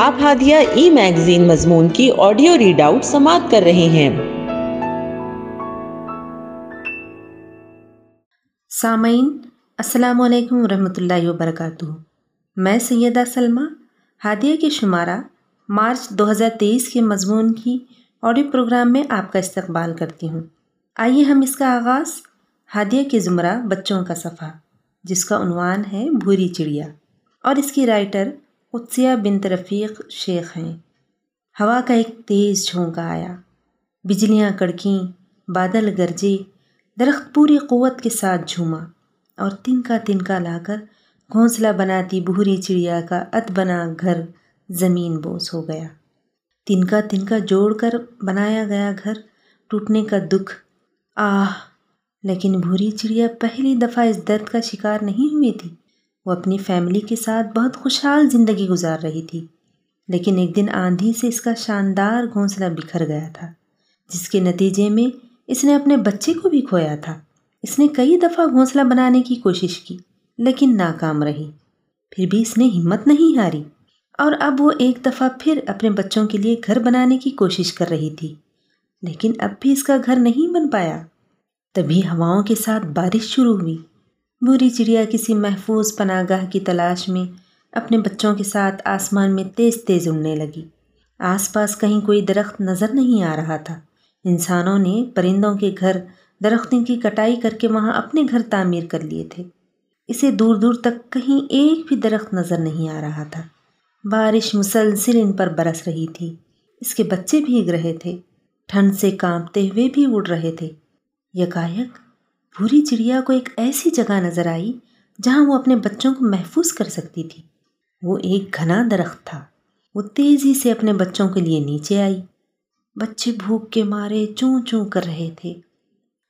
آپ ہادیہ ای میگزین مضمون کی آڈیو ریڈ آؤٹ سماعت کر رہے ہیں۔ سامعین، السلام علیکم ورحمۃ اللہ وبرکاتہ۔ میں سیدہ سلمہ، ہادیہ کے شمارہ مارچ دو ہزار تیئیس کے مضمون کی آڈیو پروگرام میں آپ کا استقبال کرتی ہوں۔ آئیے ہم اس کا آغاز ہادیہ کے زمرہ بچوں کا صفحہ، جس کا عنوان ہے بھوری چڑیا۔ اور اس کی رائٹر قدسیہ بنت رفیق شیخ ہیں۔ ہوا کا ایک تیز جھونکا آیا۔ بجلیاں کڑکیں، بادل گرجے، درخت پوری قوت کے ساتھ جھوما اور تنکا تنکا لا کر گھونسلہ بناتی بھوری چڑیا کا ات بنا گھر زمین بوس ہو گیا۔ تنکا تنکا جوڑ کر بنایا گیا گھر ٹوٹنے کا دکھ۔ آہ، لیکن بھوری چڑیا پہلی دفعہ اس درد کا شکار نہیں ہوئی تھی۔ وہ اپنی فیملی کے ساتھ بہت خوشحال زندگی گزار رہی تھی، لیکن ایک دن آندھی سے اس کا شاندار گھونسلہ بکھر گیا تھا، جس کے نتیجے میں اس نے اپنے بچے کو بھی کھویا تھا۔ اس نے کئی دفعہ گھونسلہ بنانے کی کوشش کی، لیکن ناکام رہی۔ پھر بھی اس نے ہمت نہیں ہاری۔ اور اب وہ ایک دفعہ پھر اپنے بچوں کے لیے گھر بنانے کی کوشش کر رہی تھی، لیکن اب بھی اس کا گھر نہیں بن پایا۔ تبھی ہواؤں کے ساتھ بارش شروع ہوئی۔ بری چڑیا کسی محفوظ پناہ گاہ کی تلاش میں اپنے بچوں کے ساتھ آسمان میں تیز تیز اڑنے لگی۔ آس پاس کہیں کوئی درخت نظر نہیں آ رہا تھا۔ انسانوں نے پرندوں کے گھر درختوں کی کٹائی کر کے وہاں اپنے گھر تعمیر کر لیے تھے۔ اسے دور دور تک کہیں ایک بھی درخت نظر نہیں آ رہا تھا۔ بارش مسلسل ان پر برس رہی تھی۔ اس کے بچے بھیگ رہے تھے۔ ٹھنڈ سے کانپتے ہوئے بھی اڑ رہے تھے۔ یکایک بھوری چڑیا کو ایک ایسی جگہ نظر آئی جہاں وہ اپنے بچوں کو محفوظ کر سکتی تھی۔ وہ ایک گھنا درخت تھا۔ وہ تیزی سے اپنے بچوں کے لیے نیچے آئی۔ بچے بھوک کے مارے چوں چوں کر رہے تھے۔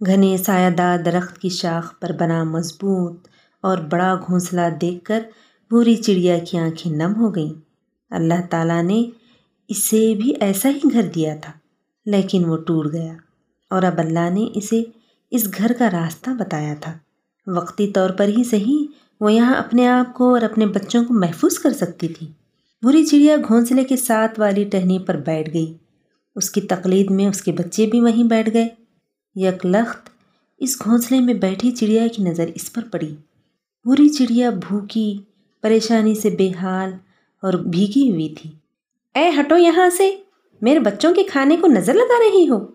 گھنے سایہ دار درخت کی شاخ پر بنا مضبوط اور بڑا گھونسلہ دیکھ کر بھوری چڑیا کی آنکھیں نم ہو گئیں۔ اللہ تعالیٰ نے اسے بھی ایسا ہی گھر دیا تھا، لیکن وہ ٹوٹ گیا اور اب اللہ نے اسے اس گھر کا راستہ بتایا تھا۔ وقتی طور پر ہی صحیح وہ یہاں اپنے آپ کو اور اپنے بچوں کو محفوظ کر سکتی تھی۔ بری چڑیا گھونسلے کے ساتھ والی ٹہنی پر بیٹھ گئی۔ اس کی تقلید میں اس کے بچے بھی وہیں بیٹھ گئے۔ یک لخت اس گھونسلے میں بیٹھی چڑیا کی نظر اس پر پڑی۔ بری چڑیا بھوکی، پریشانی سے بے حال اور بھیگی ہوئی تھی۔ اے ہٹو یہاں سے! میرے بچوں کے کھانے کو نظر لگا رہی ہو۔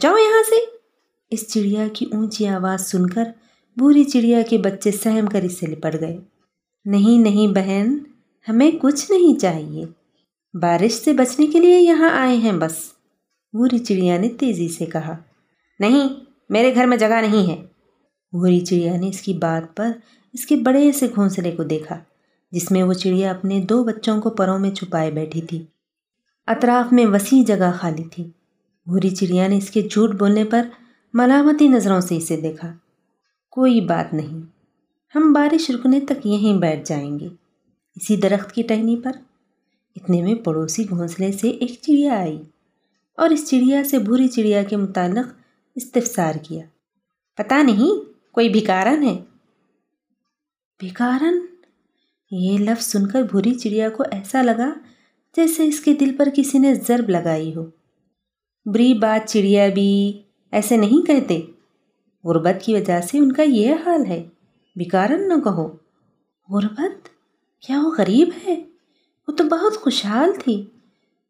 جاؤ یہاں سے۔ اس چڑیا کی اونچی آواز سن کر بری چڑیا کے بچے سہم کر اس سے لپٹ گئے۔ نہیں نہیں بہن، ہمیں کچھ نہیں چاہیے۔ بارش سے بچنے کے لیے یہاں آئے ہیں بس۔ بھوری چڑیا نے تیزی سے کہا۔ نہیں، میرے گھر میں جگہ نہیں ہے۔ بھوری چڑیا نے اس کی بات پر اس کے بڑے سے گھونسلے کو دیکھا، جس میں وہ چڑیا اپنے دو بچوں کو پروں میں چھپائے بیٹھی تھی۔ اطراف میں وسیع جگہ خالی تھی۔ بھوری چڑیا نے اس کے جھوٹ بولنے پر ملامتی نظروں سے اسے دیکھا۔ کوئی بات نہیں، ہم بارش رکنے تک یہیں بیٹھ جائیں گے۔ اسی درخت کی ٹہنی پر۔ اتنے میں پڑوسی گھونسلے سے ایک چڑیا آئی اور اس چڑیا سے بھوری چڑیا کے متعلق استفسار کیا۔ پتہ نہیں، کوئی بھکارن ہے؟ بھکارن؟ یہ لفظ سن کر بھوری چڑیا کو ایسا لگا جیسے اس کے دل پر کسی نے ضرب لگائی ہو۔ بری بات چڑیا بھی۔ ایسے نہیں کہتے۔ غربت کی وجہ سے ان کا یہ حال ہے۔ بھکارن نہ کہو۔ غربت؟ کیا وہ غریب ہے؟ وہ تو بہت خوشحال تھی۔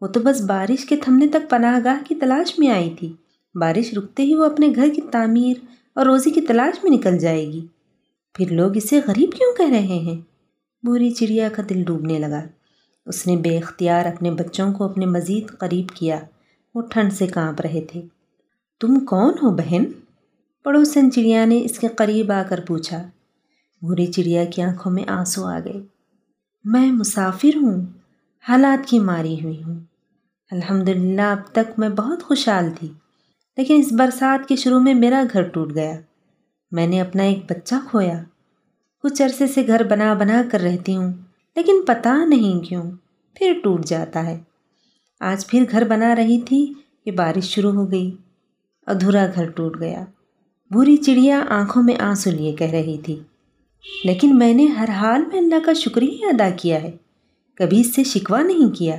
وہ تو بس بارش کے تھمنے تک پناہ گاہ کی تلاش میں آئی تھی۔ بارش رکتے ہی وہ اپنے گھر کی تعمیر اور روزی کی تلاش میں نکل جائے گی۔ پھر لوگ اسے غریب کیوں کہہ رہے ہیں؟ بوری چڑیا کا دل ڈوبنے لگا۔ اس نے بے اختیار اپنے بچوں کو اپنے مزید قریب کیا۔ وہ ٹھنڈ سے کانپ رہے تھے۔ تم کون ہو بہن؟ پڑوسن چڑیا نے اس کے قریب آ کر پوچھا۔ بھوری چڑیا کی آنکھوں میں آنسو آ گئے۔ میں مسافر ہوں، حالات کی ماری ہوئی ہوں۔ الحمد للہ اب تک میں بہت خوشحال تھی، لیکن اس برسات کے شروع میں میرا گھر ٹوٹ گیا۔ میں نے اپنا ایک بچہ کھویا۔ کچھ عرصے سے گھر بنا بنا کر رہتی ہوں، لیکن پتہ نہیں کیوں پھر ٹوٹ جاتا ہے۔ آج پھر گھر بنا رہی تھی کہ بارش شروع ہو گئی۔ ادھورا گھر ٹوٹ گیا۔ بری چڑیا آنکھوں میں آنسو لیے کہہ رہی تھی۔ لیکن میں نے ہر حال میں اللہ کا شکریہ ادا کیا ہے۔ کبھی اس سے شکوہ نہیں کیا۔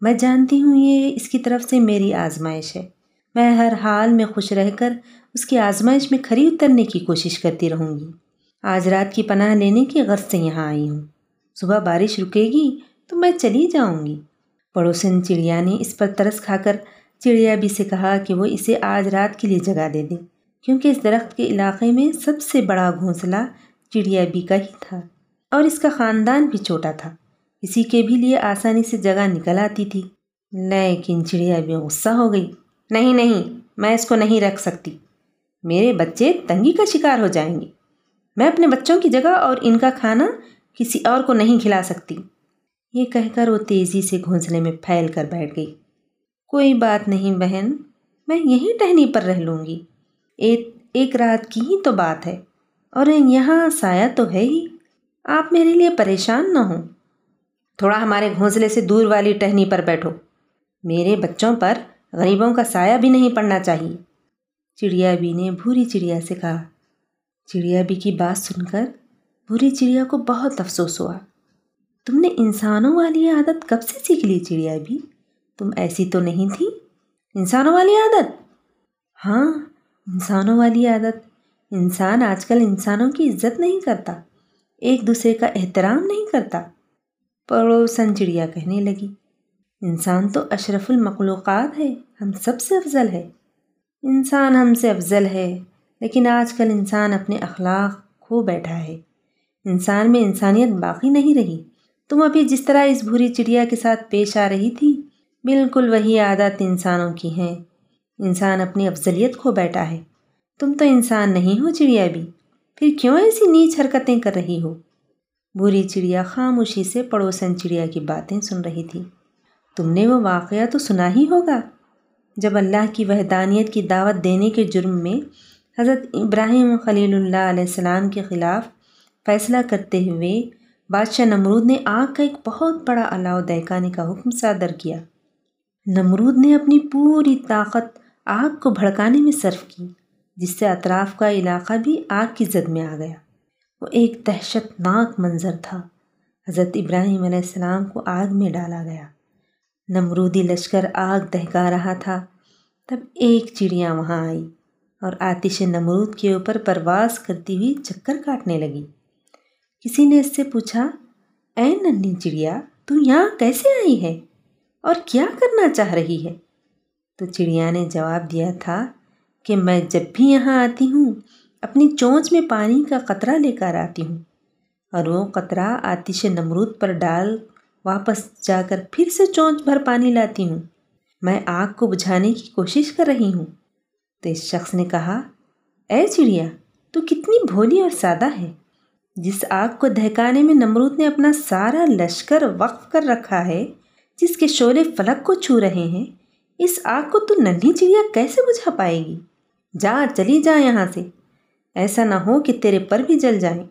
میں جانتی ہوں یہ اس کی طرف سے میری آزمائش ہے۔ میں ہر حال میں خوش رہ کر اس کی آزمائش میں کھری اترنے کی کوشش کرتی رہوں گی۔ آج رات کی پناہ لینے کی غرض سے یہاں آئی ہوں۔ صبح بارش رکے گی تو میں چلی جاؤں گی۔ پڑوسن چڑیا نے اس پر ترس کھا کر چڑیا بھی سے کہا کہ وہ اسے آج رات کے لیے جگہ دے دے، کیونکہ اس درخت کے علاقے میں سب سے بڑا گھونسلہ چڑیا بی کا ہی تھا۔ اور اس کا خاندان بھی چھوٹا تھا۔ کسی کے بھی لیے آسانی سے جگہ نکل آتی تھی۔ لیکن چڑیا بھی غصہ ہو گئی۔ نہیں نہیں، میں اس کو نہیں رکھ سکتی۔ میرے بچے تنگی کا شکار ہو جائیں گے۔ میں اپنے بچوں کی جگہ اور ان کا کھانا کسی اور کو نہیں کھلا سکتی۔ یہ کہہ کر وہ تیزی سے گھونسلے میں پھیل کر بیٹھ گئی۔ کوئی بات نہیں بہن، میں یہیں ٹہنی پر رہ لوں گی۔ ایک ایک رات کی ہی تو بات ہے۔ اور یہاں سایہ تو ہے ہی۔ آپ میرے لیے پریشان نہ ہوں۔ تھوڑا ہمارے گھونسلے سے دور والی ٹہنی پر بیٹھو۔ میرے بچوں پر غریبوں کا سایہ بھی نہیں پڑنا چاہیے۔ چڑیا بی نے بھوری چڑیا سے کہا۔ چڑیا بی کی بات سن کر بھوری چڑیا کو بہت افسوس ہوا۔ تم نے انسانوں والی عادت کب سے سیکھ لی چڑیا بھی تم ایسی تو نہیں تھی؟ انسانوں والی عادت۔ ہاں انسانوں والی عادت۔ انسان آج کل انسانوں کی عزت نہیں کرتا، ایک دوسرے کا احترام نہیں کرتا۔ پڑوسن چڑیا کہنے لگی، انسان تو اشرف المخلوقات ہے، ہم سب سے افضل ہے۔ انسان ہم سے افضل ہے، لیکن آج کل انسان اپنے اخلاق کھو بیٹھا ہے۔ انسان میں انسانیت باقی نہیں رہی۔ تم ابھی جس طرح اس بھوری چڑیا کے ساتھ پیش آ رہی تھی بالکل وہی عادت انسانوں کی ہیں۔ انسان اپنی افضلیت کھو بیٹھا ہے۔ تم تو انسان نہیں ہو چڑیا بھی پھر کیوں ایسی نیچ حرکتیں کر رہی ہو؟ بری چڑیا خاموشی سے پڑوسن چڑیا کی باتیں سن رہی تھی۔ تم نے وہ واقعہ تو سنا ہی ہوگا۔ جب اللہ کی وحدانیت کی دعوت دینے کے جرم میں حضرت ابراہیم خلیل اللہ علیہ السلام کے خلاف فیصلہ کرتے ہوئے بادشاہ نمرود نے آگ کا ایک بہت بڑا الاؤ دہکانے کا حکم صادر کیا۔ نمرود نے اپنی پوری طاقت آگ کو بھڑکانے میں صرف کی، جس سے اطراف کا علاقہ بھی آگ کی زد میں آ گیا۔ وہ ایک دہشت ناک منظر تھا۔ حضرت ابراہیم علیہ السلام کو آگ میں ڈالا گیا۔ نمرودی لشکر آگ دہکا رہا تھا۔ تب ایک چڑیا وہاں آئی اور آتش نمرود کے اوپر پرواز کرتی ہوئی چکر کاٹنے لگی کسی نے اس سے پوچھا، اے ننھی چڑیا، تو یہاں کیسے آئی ہے؟ اور کیا کرنا چاہ رہی ہے؟ تو چڑیا نے جواب دیا تھا کہ میں جب بھی یہاں آتی ہوں، اپنی چونچ میں پانی کا قطرہ لے کر آتی ہوں اور وہ قطرہ آتش نمرود پر ڈال واپس جا کر پھر سے چونچ بھر پانی لاتی ہوں۔ میں آگ کو بجھانے کی کوشش کر رہی ہوں۔ تو اس شخص نے کہا، اے چڑیا، تو کتنی بھولی اور سادہ ہے، جس آگ کو دہکانے میں نمرود نے اپنا سارا لشکر وقف کر رکھا ہے جس کے شعلے فلک کو چھو رہے ہیں، اس آگ کو تو ننھی چڑیا کیسے بجھا پائے گی؟ جا چلی جا یہاں سے۔ ایسا نہ ہو کہ تیرے پر بھی جل جائیں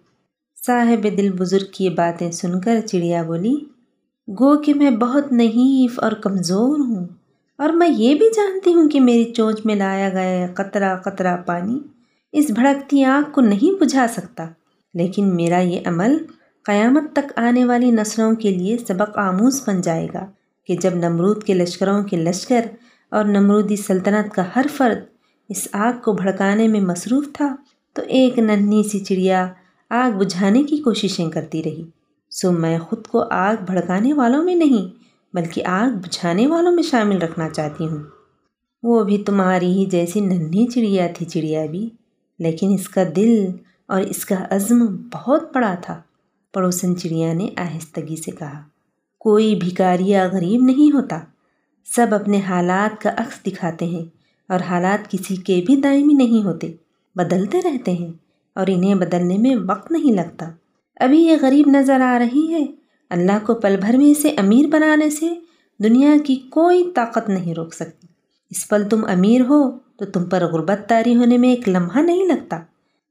صاحب دل بزرگ کی باتیں سن کر چڑیا بولی، گو کہ میں بہت نحیف اور کمزور ہوں، اور میں یہ بھی جانتی ہوں کہ میری چونچ میں لایا گیا قطرہ قطرہ پانی اس بھڑکتی آگ کو نہیں بجھا سکتا۔ لیکن میرا یہ عمل قیامت تک آنے والی نسلوں کے لیے سبق آموز بن جائے گا کہ جب نمرود کے لشکروں کے لشکر اور نمرودی سلطنت کا ہر فرد اس آگ کو بھڑکانے میں مصروف تھا، تو ایک ننھی سی چڑیا آگ بجھانے کی کوششیں کرتی رہی۔ سو میں خود کو آگ بھڑکانے والوں میں نہیں، بلکہ آگ بجھانے والوں میں شامل رکھنا چاہتی ہوں۔ وہ بھی تمہاری ہی جیسی ننھی چڑیا تھی، چڑیا بھی۔ لیکن اس کا دل اور اس کا عزم بہت بڑا تھا۔ پڑوسن چڑیا نے آہستگی سے کہا، کوئی بھکاری یا غریب نہیں ہوتا۔ سب اپنے حالات کا عکس دکھاتے ہیں اور حالات کسی کے بھی دائمی نہیں ہوتے۔ بدلتے رہتے ہیں اور انہیں بدلنے میں وقت نہیں لگتا۔ ابھی یہ غریب نظر آ رہی ہے۔ اللہ کو پل بھر میں اسے امیر بنانے سے دنیا کی کوئی طاقت نہیں روک سکتی۔ اس پل تم امیر ہو تو تم پر غربت طاری ہونے میں ایک لمحہ نہیں لگتا۔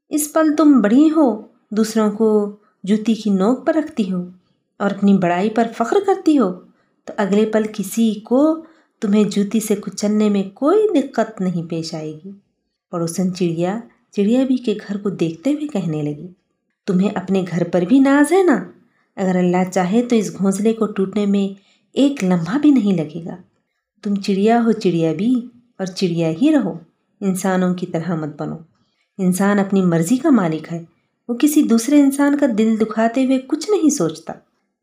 اس پل تم بڑی ہو، دوسروں کو جوتی کی نوک پر رکھتی ہو اور اپنی بڑائی پر فخر کرتی ہو تو اگلے پل کسی کو تمہیں جوتی سے کچلنے میں کوئی دقت نہیں پیش آئے گی۔ پڑوسن چڑیا چڑیا بھی کے گھر کو دیکھتے ہوئے کہنے لگی، تمہیں اپنے گھر پر بھی ناز ہے نا؟ اگر اللہ چاہے تو اس گھونسلے کو ٹوٹنے میں ایک لمحہ بھی نہیں لگے گا۔ تم چڑیا ہو، چڑیا بھی، اور چڑیا ہی رہو۔ انسانوں کی طرح مت بنو۔ انسان اپنی مرضی کا مالک ہے۔ وہ کسی دوسرے انسان کا دل دکھاتے ہوئے کچھ نہیں سوچتا۔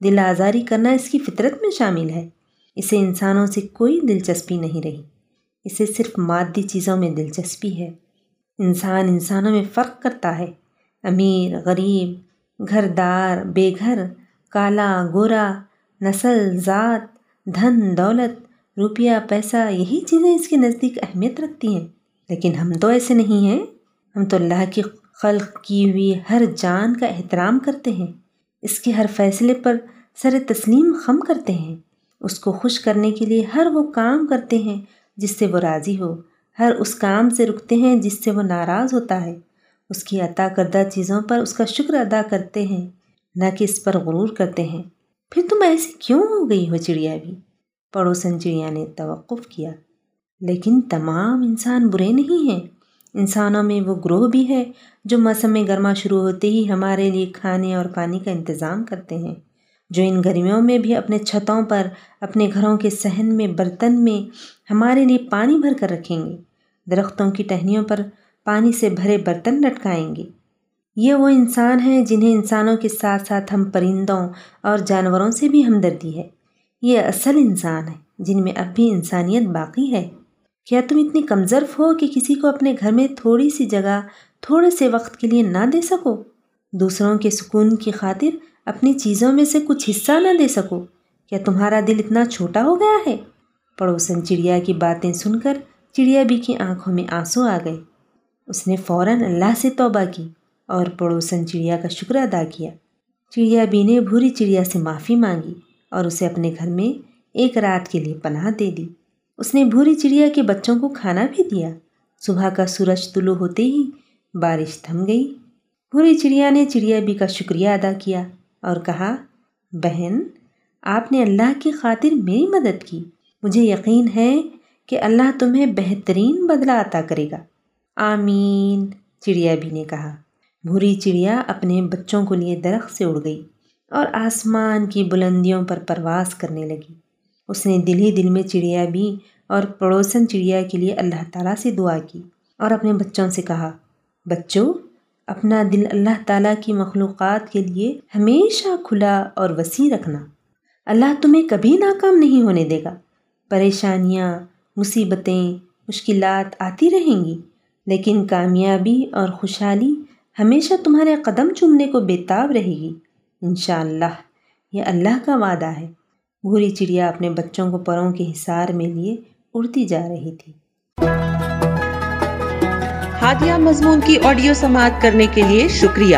دل آزاری کرنا اس کی فطرت میں شامل ہے۔ اسے انسانوں سے کوئی دلچسپی نہیں رہی۔ اسے صرف مادی چیزوں میں دلچسپی ہے۔ انسان انسانوں میں فرق کرتا ہے۔ امیر، غریب گھر دار بے گھر، کالا، گورا، نسل، ذات، دھن، دولت، روپیہ، پیسہ، یہی چیزیں اس کے نزدیک اہمیت رکھتی ہیں۔ لیکن ہم تو ایسے نہیں ہیں۔ ہم تو اللہ کی خلق کی ہوئی ہر جان کا احترام کرتے ہیں۔ اس کے ہر فیصلے پر سر تسلیم خم کرتے ہیں۔ اس کو خوش کرنے کے لیے ہر وہ کام کرتے ہیں جس سے وہ راضی ہو۔ ہر اس کام سے رکتے ہیں جس سے وہ ناراض ہوتا ہے۔ اس کی عطا کردہ چیزوں پر اس کا شکر ادا کرتے ہیں، نہ کہ اس پر غرور کرتے ہیں۔ پھر تم ایسی کیوں ہو گئی ہو چڑیا بھی؟ پڑوسن چڑیا نے توقف کیا۔ لیکن تمام انسان برے نہیں ہیں۔ انسانوں میں وہ گروہ بھی ہے جو موسم گرما شروع ہوتے ہی ہمارے لیے کھانے اور پانی کا انتظام کرتے ہیں، جو ان گرمیوں میں بھی اپنے چھتوں پر، اپنے گھروں کے صحن میں، برتن میں ہمارے لیے پانی بھر کر رکھیں گے۔ درختوں کی ٹہنیوں پر پانی سے بھرے برتن لٹکائیں گے۔ یہ وہ انسان ہیں جنہیں انسانوں کے ساتھ ساتھ ہم پرندوں اور جانوروں سے بھی ہمدردی ہے۔ یہ اصل انسان ہے جن میں اب بھی انسانیت باقی ہے۔ کیا تم اتنی کمزرف ہو کہ کسی کو اپنے گھر میں تھوڑی سی جگہ، تھوڑے سے وقت کے لیے نہ دے سکو؟ دوسروں کے سکون کی خاطر اپنی چیزوں میں سے کچھ حصہ نہ دے سکو۔ کیا تمہارا دل اتنا چھوٹا ہو گیا ہے؟ پڑوسن چڑیا کی باتیں سن کر چڑیا بھی کی آنکھوں میں آنسو آ گئے۔ اس نے فوراً اللہ سے توبہ کی اور پڑوسن چڑیا کا شکر ادا کیا۔ چڑیا بی نے بھوری چڑیا سے معافی مانگی اور اسے اپنے گھر میں ایک رات کے لیے پناہ دے دی۔ اس نے بھوری چڑیا کے بچوں کو کھانا بھی دیا۔ صبح کا سورج طلوع ہوتے ہی بارش تھم گئی۔ بھوری چڑیا نے چڑیا بی کا شکریہ ادا کیا اور کہا، بہن، آپ نے اللہ کی خاطر میری مدد کی۔ مجھے یقین ہے کہ اللہ تمہیں بہترین بدلہ عطا کرے گا۔ آمین، چڑیا بھی نے کہا۔ بھوری چڑیا اپنے بچوں کو لیے درخت سے اڑ گئی اور آسمان کی بلندیوں پر پرواز کرنے لگی۔ اس نے دل ہی دل میں چڑیا بھی اور پڑوسن چڑیا کے لیے اللہ تعالیٰ سے دعا کی اور اپنے بچوں سے کہا، بچوں، اپنا دل اللہ تعالیٰ کی مخلوقات کے لیے ہمیشہ کھلا اور وسیع رکھنا۔ اللہ تمہیں کبھی ناکام نہیں ہونے دے گا۔ پریشانیاں، مصیبتیں، مشکلات آتی رہیں گی، لیکن کامیابی اور خوشحالی ہمیشہ تمہارے قدم چومنے کو بےتاب رہے گی۔ انشاءاللہ، یہ اللہ کا وعدہ ہے۔ بھوری چڑیا اپنے بچوں کو پروں کے حصار میں لیے اڑتی جا رہی تھی۔ ہادیہ مضمون کی آڈیو سماعت کرنے کے لیے شکریہ۔